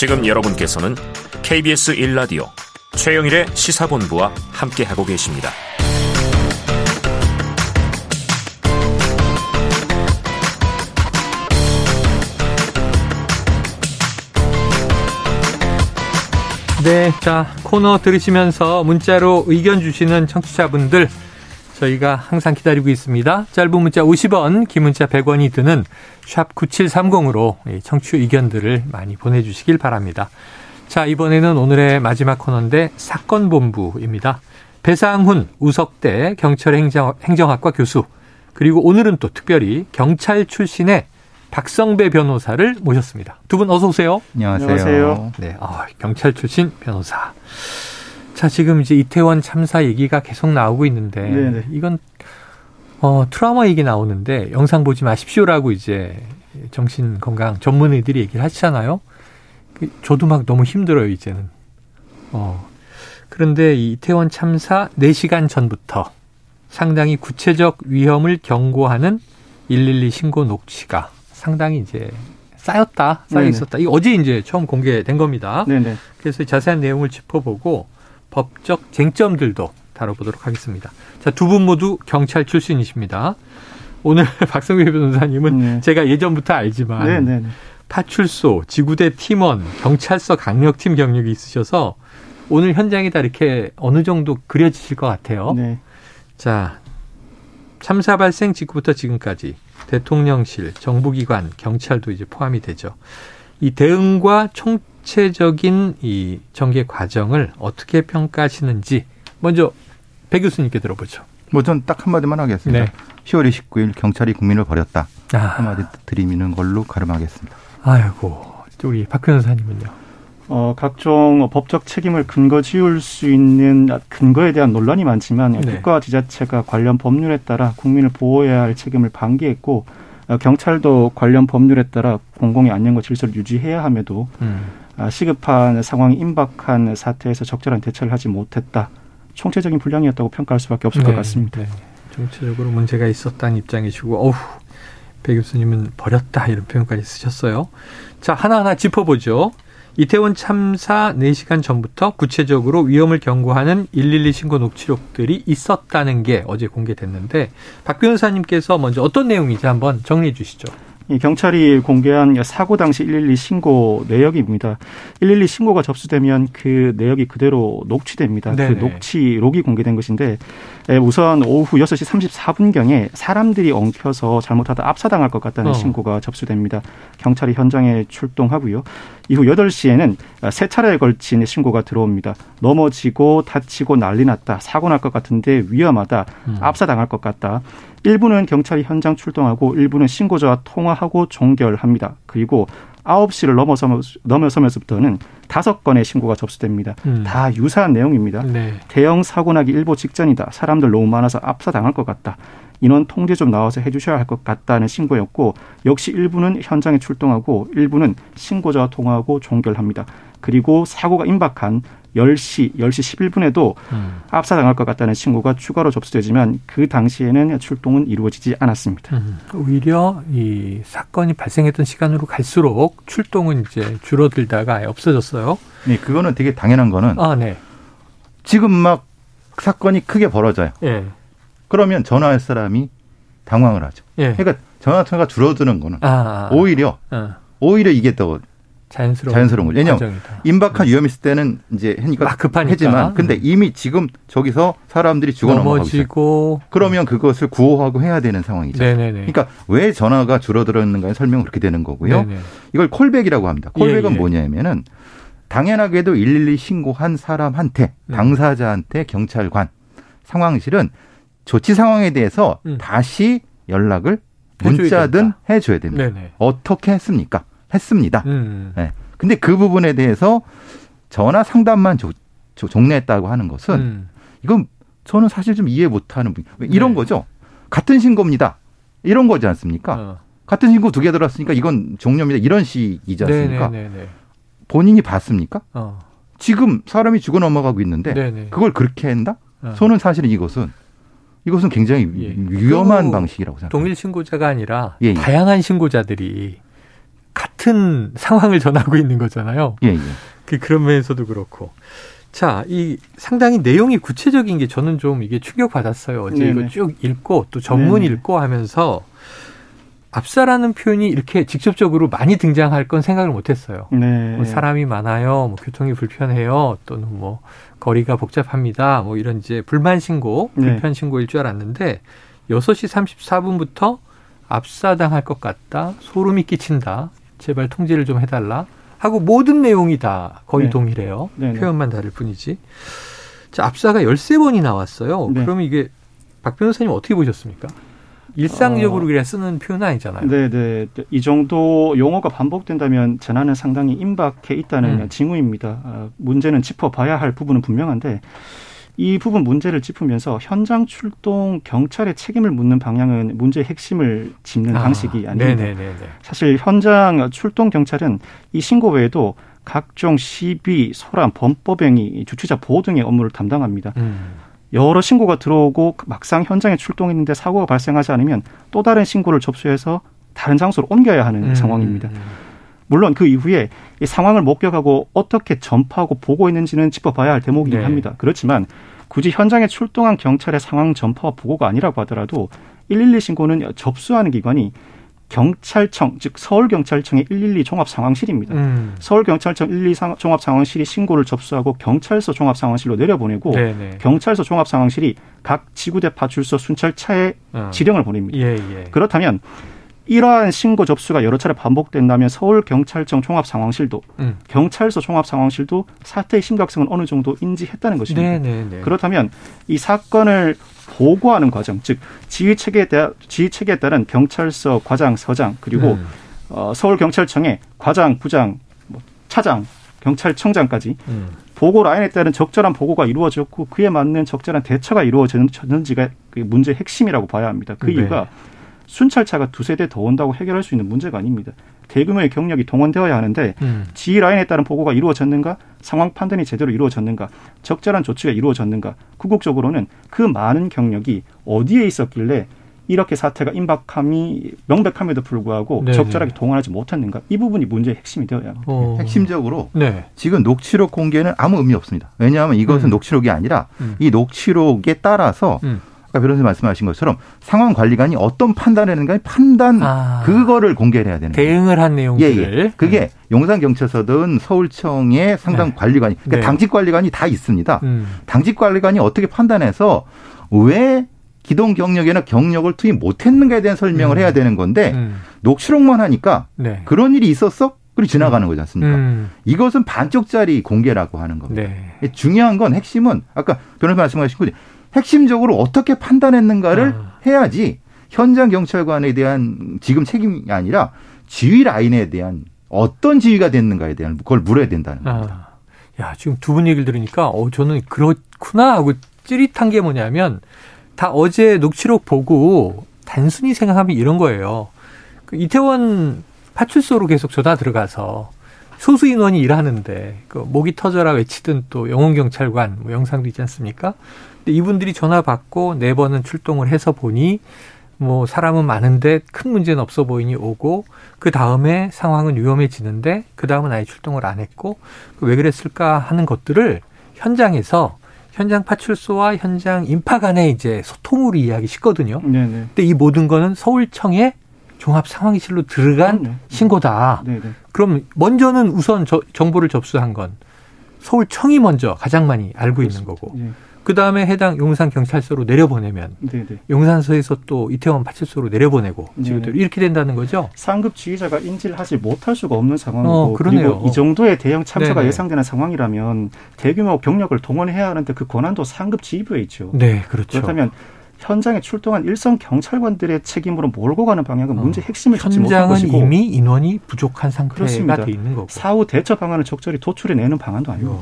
지금 여러분께서는 KBS 1라디오 최영일의 시사본부와 함께하고 계십니다. 네, 자 코너 들으시면서 문자로 의견 주시는 청취자분들 저희가 항상 기다리고 있습니다. 짧은 문자 50원, 긴 문자 100원이 드는 샵 9730으로 청취 의견들을 많이 보내주시길 바랍니다. 자, 이번에는 오늘의 마지막 코너인데 사건본부입니다. 배상훈 우석대 경찰 행정, 행정학과 교수 그리고 오늘은 또 특별히 경찰 출신의 박성배 변호사를 모셨습니다. 두 분 어서 오세요. 안녕하세요. 안녕하세요. 네, 아, 경찰 출신 변호사. 자, 지금 이제 이태원 참사 얘기가 계속 나오고 있는데 네네. 이건 어, 트라우마 얘기 나오는데 영상 보지 마십시오라고 이제 정신 건강 전문의들이 얘기를 하시잖아요. 그 저도 막 너무 힘들어요, 이제는. 어. 그런데 이 이태원 참사 4시간 전부터 상당히 구체적 위험을 경고하는 112 신고 녹취가 상당히 이제 쌓였다, 쌓여 있었다. 이 어제 이제 처음 공개된 겁니다. 네네. 그래서 자세한 내용을 짚어보고 법적 쟁점들도 다뤄보도록 하겠습니다. 자, 두 분 모두 경찰 출신이십니다. 오늘 박성규 변호사님은 네. 제가 예전부터 알지만 네 네. 파출소, 지구대 팀원, 경찰서 강력팀 경력이 있으셔서 오늘 현장이 다 이렇게 어느 정도 그려지실 것 같아요. 네. 자, 참사 발생 직후부터 지금까지 대통령실, 정부기관, 경찰도 이제 포함이 되죠. 이 대응과 총 체적인 이 전개 과정을 어떻게 평가하시는지 먼저 배 교수님께 들어보죠. 뭐 전 딱 한마디만 하겠습니다. 네. 10월 29일 경찰이 국민을 버렸다. 아. 한마디 드리는 걸로 가름하겠습니다. 아이고, 우리 박 변호사님은요? 어, 각종 법적 책임을 근거 지울 수 있는 근거에 대한 논란이 많지만 네. 국가 지자체가 관련 법률에 따라 국민을 보호해야 할 책임을 방기했고 어, 경찰도 관련 법률에 따라 공공의 안녕과 질서를 유지해야 함에도 음. 아, 시급한 상황이 임박한 사태에서 적절한 대처를 하지 못했다. 총체적인 불량이었다고 평가할 수밖에 없을 네. 것 같습니다. 네. 정치적으로 문제가 있었다는 입장이시고, 어우, 배 교수님은 버렸다 이런 표현까지 쓰셨어요. 자, 하나하나 짚어보죠. 이태원 참사 4시간 전부터 구체적으로 위험을 경고하는 112 신고 녹취록들이 있었다는 게 어제 공개됐는데 박 변호사님께서 먼저 어떤 내용인지 한번 정리해 주시죠. 이 경찰이 공개한 사고 당시 112 신고 내역입니다. 112 신고가 접수되면 그 내역이 그대로 녹취됩니다. 그 네네. 그 녹취록이 공개된 것인데 예, 우선 오후 6시 34분경에 사람들이 엉켜서 잘못하다 압사당할 것 같다는 어. 신고가 접수됩니다. 경찰이 현장에 출동하고요. 이후 8시에는 세 차례에 걸친 신고가 들어옵니다. 넘어지고 다치고 난리 났다. 사고 날 것 같은데 위험하다. 음. 압사당할 것 같다. 일부는 경찰이 현장 출동하고 일부는 신고자와 통화하고 종결합니다. 그리고 9시를 넘어서면, 넘어서면서 부터는 다섯 건의 신고가 접수됩니다. 음. 다 유사한 내용입니다. 네. 대형 사고 나기 일보 직전이다. 사람들 너무 많아서 압사당할 것 같다. 인원 통제 좀 나와서 해주셔야 할 것 같다는 신고였고 역시 일부는 현장에 출동하고 일부는 신고자와 통화하고 종결합니다. 그리고 사고가 임박한 10시, 10시 11분에도 음. 압사당할 것 같다는 신고가 추가로 접수되지만 그 당시에는 출동은 이루어지지 않았습니다. 음. 오히려 이 사건이 발생했던 시간으로 갈수록 출동은 이제 줄어들다가 없어졌어요. 네, 그거는 되게 당연한 거는 아, 네. 지금 막 사건이 크게 벌어져요. 예. 그러면 전화할 사람이 당황을 하죠. 예. 그러니까 전화 통화가 줄어드는 거는 아. 오히려 아. 오히려 이게 더 자연스러운, 자연스러운 거죠. 왜냐하면 임박한 위험 있을 때는 이제 하니까 급하니까. 하지만 근데 음. 이미 지금 저기서 사람들이 죽어 넘어지고 그러면 그것을 구호하고 해야 되는 상황이죠. 네네네. 그러니까 왜 전화가 줄어들었는가의 설명은 그렇게 되는 거고요. 네네. 이걸 콜백이라고 합니다. 콜백은 예, 예. 뭐냐면은 당연하게도 112 신고한 사람한테 네. 당사자한테 경찰관 상황실은 조치 상황에 대해서 음. 다시 연락을 문자든 해줘야 됩니다. 네네. 어떻게 했습니까? 했습니다. 음. 네. 근데 그 부분에 대해서 전화 상담만 조, 조, 종료했다고 하는 것은 음. 이건 저는 사실 좀 이해 못하는 분 이런 네. 거죠. 같은 신고입니다. 이런 거지 않습니까? 어. 같은 신고 두 개 들었으니까 이건 종료입니다. 이런 식이지 않습니까? 네네네네. 본인이 봤습니까? 어. 지금 사람이 죽어 넘어가고 있는데 네네. 그걸 그렇게 한다? 어. 저는 사실은 이것은 이것은 굉장히 예. 위험한 방식이라고 생각합니다. 동일 신고자가 아니라 예, 예. 다양한 신고자들이 같은 상황을 전하고 있는 거잖아요. 예, 예. 그 그런 면에서도 그렇고. 자, 이 상당히 내용이 구체적인 게 저는 좀 이게 충격 받았어요. 어제 네네. 이거 쭉 읽고 또 전문 네네. 읽고 하면서 압사라는 표현이 이렇게 직접적으로 많이 등장할 건 생각을 못 했어요. 네. 뭐 사람이 많아요. 뭐 교통이 불편해요. 또는 뭐 거리가 복잡합니다. 뭐 이런 이제 불만 신고, 네. 불편 신고일 줄 알았는데 6시 34분부터 압사당할 것 같다. 소름이 끼친다. 제발 통제를 좀 해달라. 하고 모든 내용이 다 거의 네. 동일해요. 네네. 네. 표현만 다를 뿐이지. 자, 압사가 13번이 나왔어요. 네. 그러면 이게 박 변호사님 어떻게 보셨습니까? 일상적으로 어, 그냥 쓰는 표현은 아니잖아요. 네네. 이 정도 용어가 반복된다면 재난은 상당히 임박해 있다는 음. 징후입니다. 어, 문제는 짚어봐야 할 부분은 분명한데 이 부분 문제를 짚으면서 현장 출동 경찰의 책임을 묻는 방향은 문제의 핵심을 짚는 아, 방식이 아닙니다. 네네네네. 사실 현장 출동 경찰은 이 신고 외에도 각종 시비, 소란, 범법행위, 주치자 보호 등의 업무를 담당합니다. 음. 여러 신고가 들어오고 막상 현장에 출동했는데 사고가 발생하지 않으면 또 다른 신고를 접수해서 다른 장소로 옮겨야 하는 음. 상황입니다. 물론 그 이후에 이 상황을 목격하고 어떻게 전파하고 보고했는지는 짚어봐야 할 대목이긴 네. 합니다. 그렇지만 굳이 현장에 출동한 경찰의 상황 전파와 보고가 아니라고 하더라도 112 신고는 접수하는 기관이 경찰청 즉 서울경찰청의 112 종합상황실입니다. 음. 서울경찰청 112 종합상황실이 신고를 접수하고 경찰서 종합상황실로 내려보내고 네네. 경찰서 종합상황실이 각 지구대 파출소 순찰차에 어. 지령을 보냅니다. 예, 예. 그렇다면 이러한 신고 접수가 여러 차례 반복된다면 서울경찰청 종합상황실도 음. 경찰서 종합상황실도 사태의 심각성을 어느 정도 인지했다는 것입니다. 네네네. 그렇다면 이 사건을 보고하는 과정, 즉 지휘 체계에 따라 지휘 체계에 따른 경찰서 과장, 서장 그리고 음. 어, 서울 경찰청의 과장, 부장, 뭐 차장, 경찰청장까지 음. 보고 라인에 따른 적절한 보고가 이루어졌고 그에 맞는 적절한 대처가 이루어졌는지가 그 문제의 핵심이라고 봐야 합니다. 그 네. 이유가 순찰차가 두세 대 더 온다고 해결할 수 있는 문제가 아닙니다. 대규모의 경력이 동원되어야 하는데 음. 지휘 라인에 따른 보고가 이루어졌는가, 상황 판단이 제대로 이루어졌는가, 적절한 조치가 이루어졌는가, 궁극적으로는 그 많은 경력이 어디에 있었길래 이렇게 사태가 임박함이 명백함에도 불구하고 네네. 적절하게 동원하지 못했는가 이 부분이 문제의 핵심이 되어야 합니다. 어. 핵심적으로 네. 지금 녹취록 공개는 아무 의미 없습니다. 왜냐하면 이것은 음. 녹취록이 아니라 음. 이 녹취록에 따라서 음. 아까 변호사님 말씀하신 것처럼 상황 관리관이 어떤 판단을 하는가 판단 아, 그거를 공개를 해야 되는 대응을 한 내용들을 예, 예. 그게 네. 용산 경찰서든 서울청의 상당 네. 관리관이 그러니까 네. 당직 관리관이 다 있습니다. 음. 당직 관리관이 어떻게 판단해서 왜 기동 경력이나 경력을 투입 못했는가에 대한 설명을 음. 해야 되는 건데 음. 녹취록만 하니까 네. 그런 일이 있었어? 그리고 지나가는 거지 않습니까? 음. 이것은 반쪽짜리 공개라고 하는 겁니다. 네. 중요한 건 핵심은 아까 변호사 말씀하신 거지 핵심적으로 어떻게 판단했는가를 아. 해야지 현장 경찰관에 대한 지금 책임이 아니라 지휘 라인에 대한 어떤 지휘가 됐는가에 대한 그걸 물어야 된다는 아. 겁니다. 아. 야, 지금 두 분 얘기를 들으니까 어 저는 그렇구나 하고 찌릿한 게 뭐냐면 다 어제 녹취록 보고 단순히 생각하면 이런 거예요. 그 이태원 파출소로 계속 전화 들어가서 소수 인원이 일하는데 그 목이 터져라 외치던 또 영웅 경찰관 뭐 영상도 있지 않습니까? 근데 이분들이 전화 받고 네 번은 출동을 해서 보니 뭐 사람은 많은데 큰 문제는 없어 보이니 오고 그 다음에 상황은 위험해지는데 그 다음은 아예 출동을 안 했고 그왜 그랬을까 하는 것들을 현장에서 현장 파출소와 현장 인파 간의 이제 소통으로 이야기 쉽거든요. 네네. 근데 이 모든 거는 서울청의 종합 상황실로 들어간 네. 신고다. 네네. 그럼 먼저는 우선 저, 정보를 접수한 건 서울청이 먼저 가장 많이 알고 그렇습니다. 있는 거고. 네. 그 다음에 해당 용산 경찰서로 내려보내면 네네. 용산서에서 또 이태원 파출소로 내려보내고 지금 네. 이렇게 된다는 거죠. 상급 지휘자가 인지를 하지 못할 수가 없는 상황이고 어, 그리고 이 정도의 대형 참사가 네네. 예상되는 상황이라면 대규모 경력을 동원해야 하는데 그 권한도 상급 지휘부에 있죠. 네, 그렇죠. 그렇다면 현장에 출동한 일선 경찰관들의 책임으로 몰고 가는 방향은 어. 문제 핵심을 찾지 못한 것이고 이미 인원이 부족한 상태가 그렇습니다. 돼 있는 거고 사후 대처 방안을 적절히 도출해내는 방안도 아니고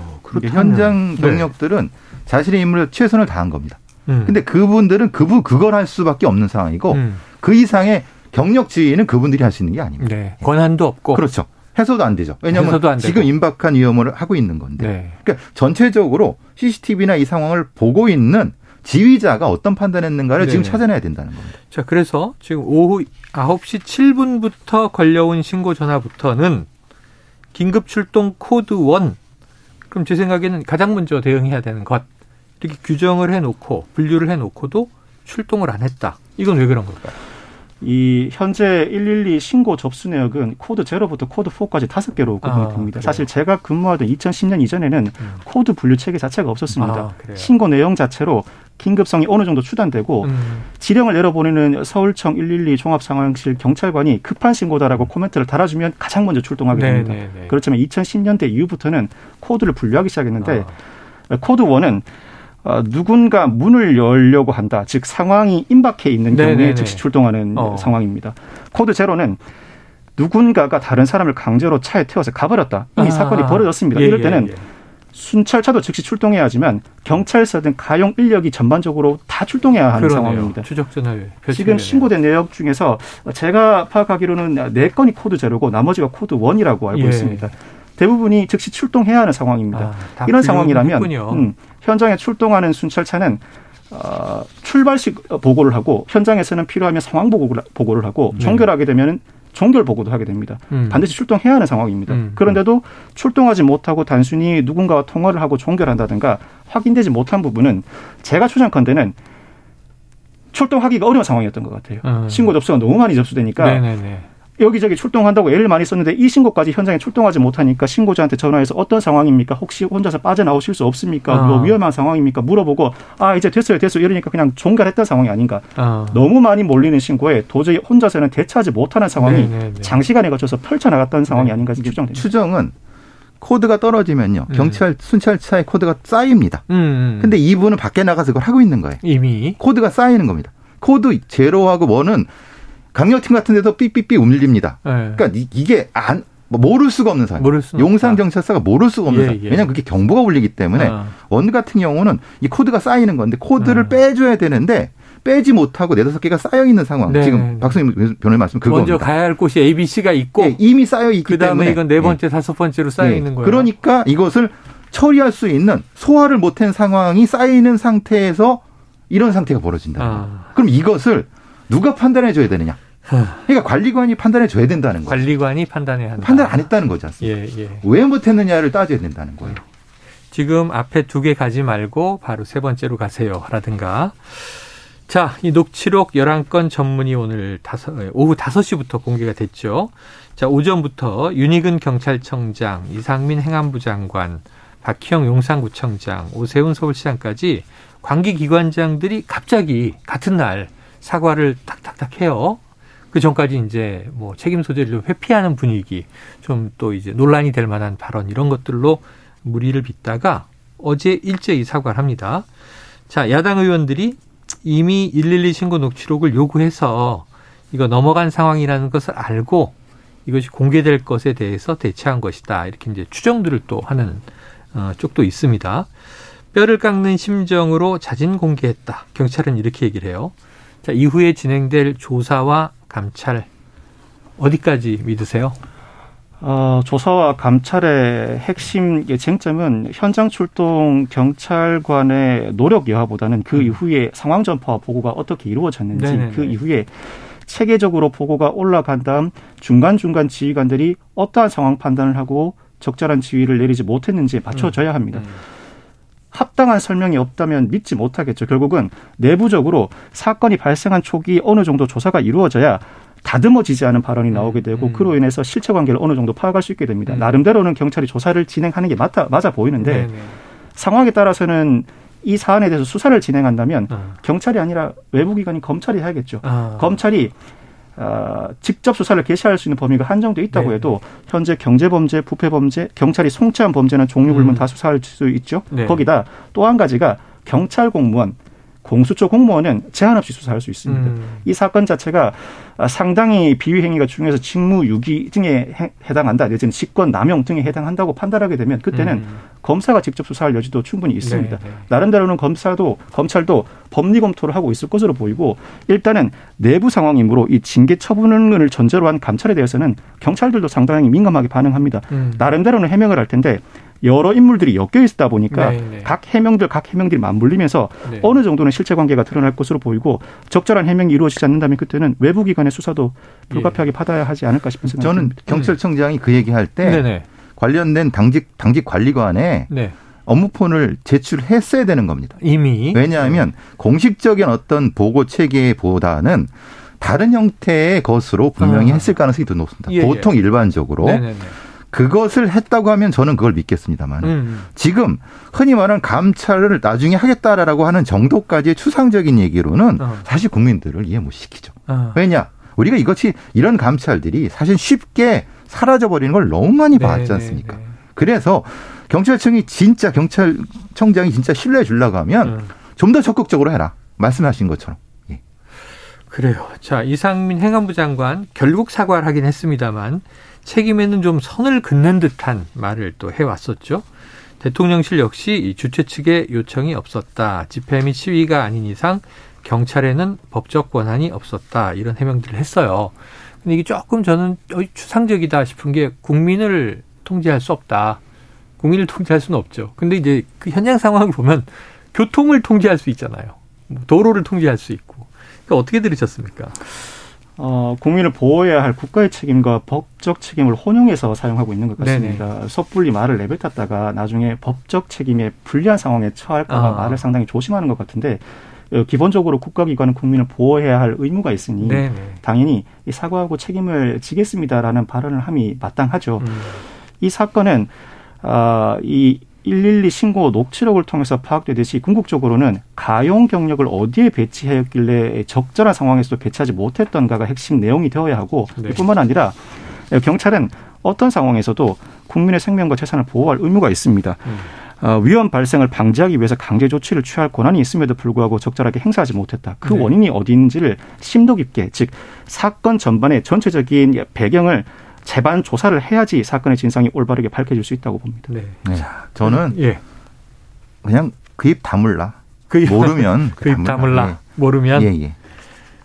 현장 네. 경력들은 네. 자신의 임무를 최선을 다한 겁니다. 음. 근데 그분들은 그분 그걸 할 수밖에 없는 상황이고 음. 그 이상의 경력 지휘는 그분들이 할 수 있는 게 아닙니다. 네. 권한도 없고 그렇죠. 해서도 안 되죠. 왜냐하면 지금 임박한 위험을 하고 있는 건데. 네. 그러니까 전체적으로 CCTV나 이 상황을 보고 있는 지휘자가 어떤 판단했는가를 네 지금 찾아내야 된다는 겁니다. 자, 그래서 지금 오후 9시 7분부터 걸려온 신고 전화부터는 긴급 출동 코드 1. 그럼 제 생각에는 가장 먼저 대응해야 되는 것. 이렇게 규정을 해놓고 분류를 해놓고도 출동을 안 했다. 이건 왜 그런 걸까요? 이 현재 112 신고 접수 내역은 코드 0부터 코드 4까지 다섯 개로 구분이 아, 됩니다. 사실 제가 근무하던 2010년 이전에는 음. 코드 분류 체계 자체가 없었습니다. 아, 신고 내용 자체로 긴급성이 어느 정도 추단되고 음. 지령을 내려보내는 서울청 112 종합상황실 경찰관이 급한 신고다라고 코멘트를 달아주면 가장 먼저 출동하게 네, 됩니다. 네, 네. 그렇지만 2010년대 이후부터는 코드를 분류하기 시작했는데 아. 코드 1은 어, 누군가 문을 열려고 한다. 즉 상황이 임박해 있는 경우에 네네네. 즉시 출동하는 어. 상황입니다. 코드 제로는 누군가가 다른 사람을 강제로 차에 태워서 가버렸다. 이 아. 사건이 벌어졌습니다. 예, 이럴 때는 예, 예. 순찰차도 즉시 출동해야 하지만 경찰서 등 가용 인력이 전반적으로 다 출동해야 하는 그러네요. 상황입니다. 추적전화에 지금 신고된 내역 중에서 제가 파악하기로는 네 건이 코드 제로고 나머지가 코드 one이라고 알고 예. 있습니다. 대부분이 즉시 출동해야 하는 상황입니다. 아, 이런 상황이라면 음, 현장에 출동하는 순찰차는 어, 출발 시 보고를 하고 현장에서는 필요하면 상황 보고를, 보고를 하고 네. 종결하게 되면 종결 보고도 하게 됩니다. 음. 반드시 출동해야 하는 상황입니다. 음. 그런데도 출동하지 못하고 단순히 누군가와 통화를 하고 종결한다든가 확인되지 못한 부분은 제가 추정컨대는 출동하기가 어려운 상황이었던 것 같아요. 음. 신고 접수가 너무 많이 접수되니까 네네네. 여기저기 출동한다고 애를 많이 썼는데 이 신고까지 현장에 출동하지 못하니까 신고자한테 전화해서 어떤 상황입니까? 혹시 혼자서 빠져나오실 수 없습니까? 뭐 어. 뭐 위험한 상황입니까? 물어보고 아 이제 됐어요 됐어요 이러니까 그냥 종결했던 상황이 아닌가. 어. 너무 많이 몰리는 신고에 도저히 혼자서는 대처하지 못하는 상황이 네네네. 네, 네. 장시간에 걸쳐서 펼쳐나갔다는 상황이 네. 아닌가 추정됩니다. 추정은 코드가 떨어지면요. 음. 경찰 순찰차의 코드가 쌓입니다. 음, 음. 근데 이분은 밖에 나가서 그걸 하고 있는 거예요. 이미 코드가 쌓이는 겁니다. 코드 제로하고 one은 강력팀 같은 데도 삐삐삐 움직입니다. 네. 그러니까 이게 안 모를 수가 없는 상황. 용산 경찰서가 모를 수가 없는 예, 상황. 예. 왜냐하면 그게 경보가 울리기 때문에 어. one 같은 경우는 이 코드가 쌓이는 건데 코드를 어. 빼줘야 되는데 빼지 못하고 네다섯 개가 쌓여 있는 상황. 네. 지금 박수님 변호사님 말씀 그거 먼저 가야 할 곳이 A, B, C가 있고 네, 이미 쌓여 있기 그다음에 때문에 이건 네 번째, 네. 다섯 번째로 쌓여 있는 거예요. 그러니까 이것을 처리할 수 있는 소화를 못한 상황이 쌓이는 상태에서 이런 상태가 벌어진다. 아. 그럼 이것을 누가 판단해 줘야 되느냐? 그러니까 관리관이 판단해 줘야 된다는 거죠. 관리관이 판단해야 한다. 판단 안 했다는 거지 않습니까? 예, 예. 왜 못했느냐를 따져야 된다는 거예요. 지금 앞에 두 개 가지 말고 바로 세 번째로 가세요. 라든가. 자, 이 녹취록 11건 전문이 오늘 다섯, 오후 5시부터 공개가 됐죠. 자, 오전부터 윤희근 경찰청장, 이상민 행안부 장관, 박희영 용산구청장, 오세훈 서울시장까지 관계기관장들이 갑자기 같은 날 사과를 탁탁탁 해요. 그 전까지 이제 뭐 책임 소재를 회피하는 분위기, 좀 또 이제 논란이 될 만한 발언 이런 것들로 무리를 빚다가 어제 일제히 사과를 합니다. 자, 야당 의원들이 이미 112 신고 녹취록을 요구해서 이거 넘어간 상황이라는 것을 알고 이것이 공개될 것에 대해서 대처한 것이다. 이렇게 이제 추정들을 또 하는 어, 쪽도 있습니다. 뼈를 깎는 심정으로 자진 공개했다. 경찰은 이렇게 얘기를 해요. 자, 이후에 진행될 조사와 감찰 어디까지 믿으세요? 어, 조사와 감찰의 핵심 쟁점은 현장 출동 경찰관의 노력 여하보다는 그 음. 이후에 상황 전파와 보고가 어떻게 이루어졌는지 네네네. 그 이후에 체계적으로 보고가 올라간 다음 중간중간 지휘관들이 어떠한 상황 판단을 하고 적절한 지휘를 내리지 못했는지 맞춰져야 합니다. 음. 음. 합당한 설명이 없다면 믿지 못하겠죠. 결국은 내부적으로 사건이 발생한 초기 어느 정도 조사가 이루어져야 다듬어지지 않은 발언이 나오게 되고 음. 그로 인해서 실체 관계를 어느 정도 파악할 수 있게 됩니다. 음. 나름대로는 경찰이 조사를 진행하는 게 맞다, 맞아 보이는데 네네. 상황에 따라서는 이 사안에 대해서 수사를 진행한다면 어. 경찰이 아니라 외부 기관인 검찰이 해야겠죠. 어. 검찰이 어, 직접 수사를 개시할 수 있는 범위가 한정돼 있다고 네. 해도 현재 경제범죄, 부패범죄, 경찰이 송치한 범죄는 종류불문 음. 다 수사할 수 있죠. 네. 거기다 또 한 가지가 경찰 공무원, 공수처 공무원은 제한 없이 수사할 수 있습니다. 음. 이 사건 자체가 상당히 비위 행위가 중요해서 직무 유기 등에 해당한다. 내지는 직권 남용 등에 해당한다고 판단하게 되면 그때는 음. 검사가 직접 수사할 여지도 충분히 있습니다. 네, 네. 나름대로는 검사도 검찰도 법리 검토를 하고 있을 것으로 보이고 일단은 내부 상황이므로 이 징계 처분을 전제로 한 감찰에 대해서는 경찰들도 상당히 민감하게 반응합니다. 음. 나름대로는 해명을 할 텐데 여러 인물들이 엮여 있다 보니까 네네. 네. 각 해명들 각 해명들이 맞물리면서 네. 어느 정도는 실체 관계가 드러날 것으로 보이고 적절한 해명이 이루어지지 않는다면 그때는 외부 기관의 수사도 불가피하게 예. 받아야 하지 않을까 싶은 생각이 저는 듭니다. 경찰청장이 그 얘기할 때 네네. 관련된 당직 당직 관리관에 네. 업무폰을 제출했어야 되는 겁니다. 이미 왜냐하면 네. 공식적인 어떤 보고 체계보다는 다른 형태의 것으로 분명히 아. 했을 가능성이 더 높습니다. 예, 예. 보통 예. 일반적으로 네네네. 그것을 했다고 하면 저는 그걸 믿겠습니다만 음. 지금 흔히 말하는 감찰을 나중에 하겠다라고 하는 정도까지의 추상적인 얘기로는 어. 사실 국민들을 이해 못 시키죠. 어. 왜냐 우리가 이것이 이런 감찰들이 사실 쉽게 사라져 버리는 걸 너무 많이 봤지 않습니까? 그래서 경찰청이 진짜 경찰청장이 진짜 신뢰해 주려고 하면 음. 좀더 적극적으로 해라. 말씀하신 것처럼. 예. 그래요. 자, 이상민 행안부 장관 결국 사과를 하긴 했습니다만 책임에는 좀 선을 긋는 듯한 말을 또 해왔었죠. 대통령실 역시 이 주최 측의 요청이 없었다. 집회 및 시위가 아닌 이상 경찰에는 법적 권한이 없었다. 이런 해명들을 했어요. 근데 이게 조금 저는 추상적이다 싶은 게 국민을 통제할 수 없다. 국민을 통제할 수는 없죠. 근데 이제 그 현장 상황을 보면 교통을 통제할 수 있잖아요. 뭐 도로를 통제할 수 있고. 그러니까 어떻게 들으셨습니까? 어, 국민을 보호해야 할 국가의 책임과 법적 책임을 혼용해서 사용하고 있는 것 같습니다. 네네. 섣불리 말을 내뱉었다가 나중에 법적 책임에 불리한 상황에 처할까봐 아. 말을 상당히 조심하는 것 같은데 어, 기본적으로 국가기관은 국민을 보호해야 할 의무가 있으니 네네. 당연히 사과하고 책임을 지겠습니다라는 발언을 함이 마땅하죠. 음. 이 사건은 아, 이 112 신고 녹취록을 통해서 파악되듯이 궁극적으로는 가용 경력을 어디에 배치하였길래 적절한 상황에서도 배치하지 못했던가가 핵심 내용이 되어야 하고 네. 뿐만 아니라 경찰은 어떤 상황에서도 국민의 생명과 재산을 보호할 의무가 있습니다. 음. 어, 위험 발생을 방지하기 위해서 강제 조치를 취할 권한이 있음에도 불구하고 적절하게 행사하지 못했다. 그 네. 원인이 어디인지를 심도 깊게 즉 사건 전반의 전체적인 배경을 재반 조사를 해야지 사건의 진상이 올바르게 밝혀질 수 있다고 봅니다. 네. 네. 자, 저는 예. 그냥 그 입 다물라. 그 입, 모르면 그 입 다물라. 예. 모르면. 예, 예.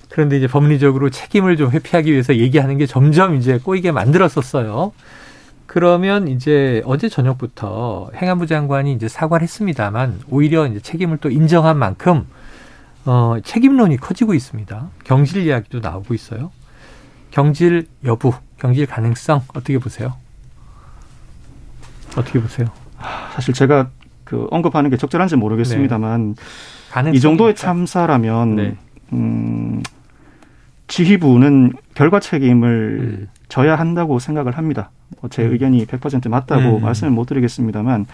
그런데 이제 법리적으로 책임을 좀 회피하기 위해서 얘기하는 게 점점 이제 꼬이게 만들었었어요. 그러면 이제 어제 저녁부터 행안부 장관이 이제 사과를 했습니다만 오히려 이제 책임을 또 인정한 만큼 어, 책임론이 커지고 있습니다. 경질 이야기도 나오고 있어요. 경질 여부 경질 가능성 어떻게 보세요? 어떻게 보세요? 사실 제가 그 언급하는 게 적절한지 모르겠습니다만 네. 이 정도의 참사라면 네. 음, 지휘부는 결과 책임을 음. 져야 한다고 생각을 합니다. 뭐제 음. 의견이 100% 맞다고 음. 말씀을 못 드리겠습니다만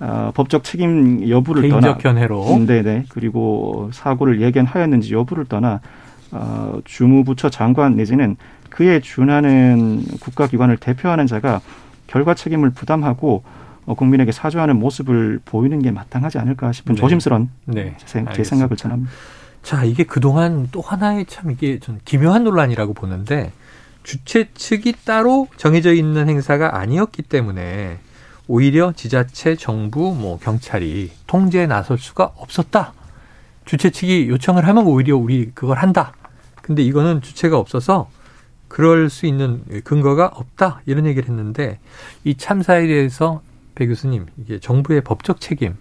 어, 법적 책임 여부를 개인적 떠나 견해로 음, 네네 그리고 사고를 예견하였는지 여부를 떠나 어, 주무부처 장관 내지는 그에 준하는 국가기관을 대표하는 자가 결과 책임을 부담하고 어, 국민에게 사죄하는 모습을 보이는 게 마땅하지 않을까 싶은 네. 조심스러운 네. 제, 제 생각을 전합니다. 자, 이게 그동안 또 하나의 참 이게 좀 기묘한 논란이라고 보는데 주최 측이 따로 정해져 있는 행사가 아니었기 때문에 오히려 지자체, 정부, 뭐 경찰이 통제에 나설 수가 없었다. 주최 측이 요청을 하면 오히려 우리 그걸 한다. 근데 이거는 주체가 없어서 그럴 수 있는 근거가 없다 이런 얘기를 했는데 이 참사에 대해서 배 교수님 이게 정부의 법적 책임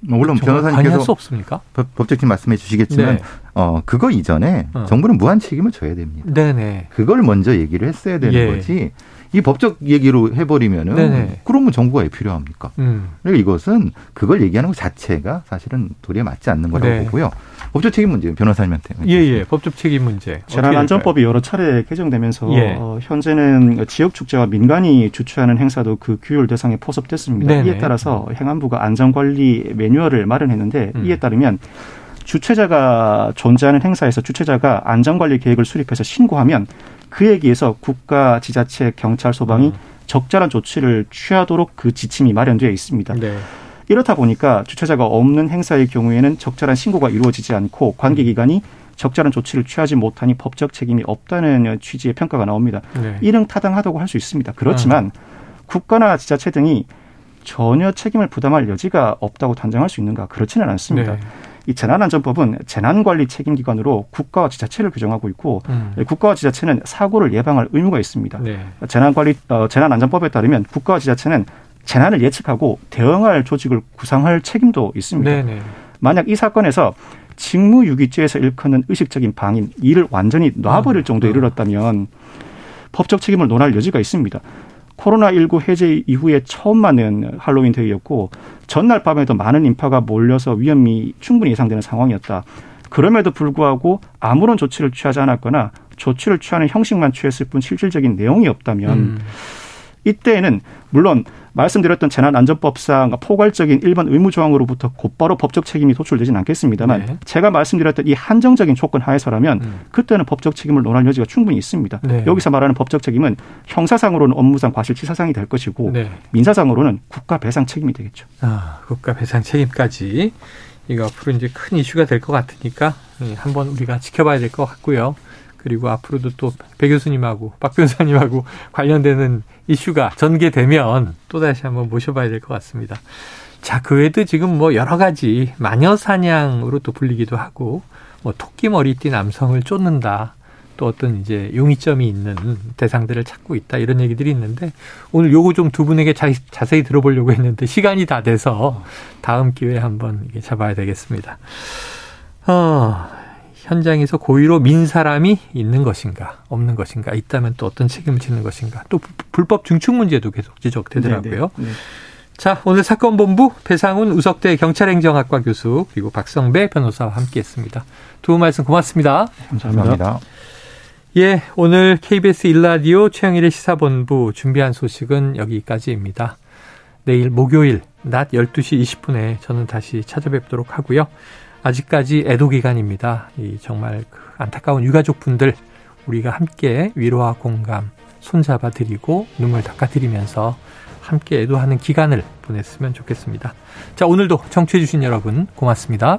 뭐 물론 변호사님께서 수 없습니까? 법, 적인 말씀해 주시겠지만 네. 어 그거 이전에 어. 정부는 무한 책임을 져야 됩니다. 네네. 그걸 먼저 얘기를 했어야 되는 예. 거지. 이 법적 얘기로 해버리면은 네네. 그러면 정부가 왜 필요합니까? 음. 그러니까 이것은 그걸 얘기하는 것 자체가 사실은 도리에 맞지 않는 거라고 네. 보고요. 법적 책임 문제 변호사님한테. 예예. 예. 법적 책임 문제. 재난안전법이 여러 차례 개정되면서 예. 어, 현재는 지역 축제와 민간이 주최하는 행사도 그 규율 대상에 포섭됐습니다. 네네. 이에 따라서 행안부가 안전관리 매뉴얼을 마련했는데 음. 이에 따르면 주최자가 존재하는 행사에서 주최자가 안전관리 계획을 수립해서 신고하면 그에 기해서 국가, 지자체, 경찰, 소방이 음. 적절한 조치를 취하도록 그 지침이 마련되어 있습니다. 네. 이렇다 보니까 주최자가 없는 행사의 경우에는 적절한 신고가 이루어지지 않고 관계기관이 적절한 조치를 취하지 못하니 법적 책임이 없다는 취지의 평가가 나옵니다. 네. 이는 타당하다고 할 수 있습니다. 그렇지만 음. 국가나 지자체 등이 전혀 책임을 부담할 여지가 없다고 단정할 수 있는가? 그렇지는 않습니다. 네. 이 재난안전법은 재난관리 책임기관으로 국가와 지자체를 규정하고 있고 음. 국가와 지자체는 사고를 예방할 의무가 있습니다. 네. 재난관리 어, 재난안전법에 따르면 국가와 지자체는 재난을 예측하고 대응할 조직을 구상할 책임도 있습니다. 네네. 만약 이 사건에서 직무유기죄에서 일컫는 의식적인 방임, 이를 완전히 놔버릴 음. 정도에 음. 이르렀다면 법적 책임을 논할 여지가 있습니다. 코로나19 해제 이후에 처음 맞는 할로윈 대회였고 전날 밤에도 많은 인파가 몰려서 위험이 충분히 예상되는 상황이었다. 그럼에도 불구하고 아무런 조치를 취하지 않았거나 조치를 취하는 형식만 취했을 뿐 실질적인 내용이 없다면 음. 이때에는 물론 말씀드렸던 재난안전법상 포괄적인 일반 의무 조항으로부터 곧바로 법적 책임이 도출되지는 않겠습니다만 네. 제가 말씀드렸던 이 한정적인 조건 하에서라면 음. 그때는 법적 책임을 논할 여지가 충분히 있습니다. 네. 여기서 말하는 법적 책임은 형사상으로는 업무상 과실치사상이 될 것이고 네. 민사상으로는 국가 배상 책임이 되겠죠. 아, 국가 배상 책임까지 이거 앞으로 이제 큰 이슈가 될 것 같으니까 예, 한번 우리가 지켜봐야 될 것 같고요. 그리고 앞으로도 또 배 교수님하고 박 변호사님하고 관련되는 이슈가 전개되면 또 다시 한번 모셔봐야 될 것 같습니다. 자, 그 외에도 지금 뭐 여러 가지 마녀 사냥으로 또 불리기도 하고 뭐 토끼 머리띠 남성을 쫓는다. 또 어떤 이제 용의점이 있는 대상들을 찾고 있다 이런 얘기들이 있는데 오늘 요거 좀 두 분에게 자, 자세히 들어보려고 했는데 시간이 다 돼서 다음 기회에 한번 잡아야 되겠습니다. 어, 현장에서 고의로 민 사람이 있는 것인가 없는 것인가 있다면 또 어떤 책임을 지는 것인가 또 불법 중축 문제도 계속 지적되더라고요. 네네. 네. 자 오늘 사건 본부 배상훈 우석대 경찰행정학과 교수 그리고 박성배 변호사와 함께했습니다. 두분 말씀 고맙습니다. 감사합니다. 감사합니다. 예, 오늘 KBS 일라디오 최영일의 시사본부 준비한 소식은 여기까지입니다. 내일 목요일 낮 12시 20분에 저는 다시 찾아뵙도록 하고요. 아직까지 애도 기간입니다. 이 정말 그 안타까운 유가족 분들 우리가 함께 위로와 공감 손잡아 드리고 눈물 닦아 드리면서 함께 애도하는 기간을 보냈으면 좋겠습니다. 자, 오늘도 청취해 주신 여러분 고맙습니다.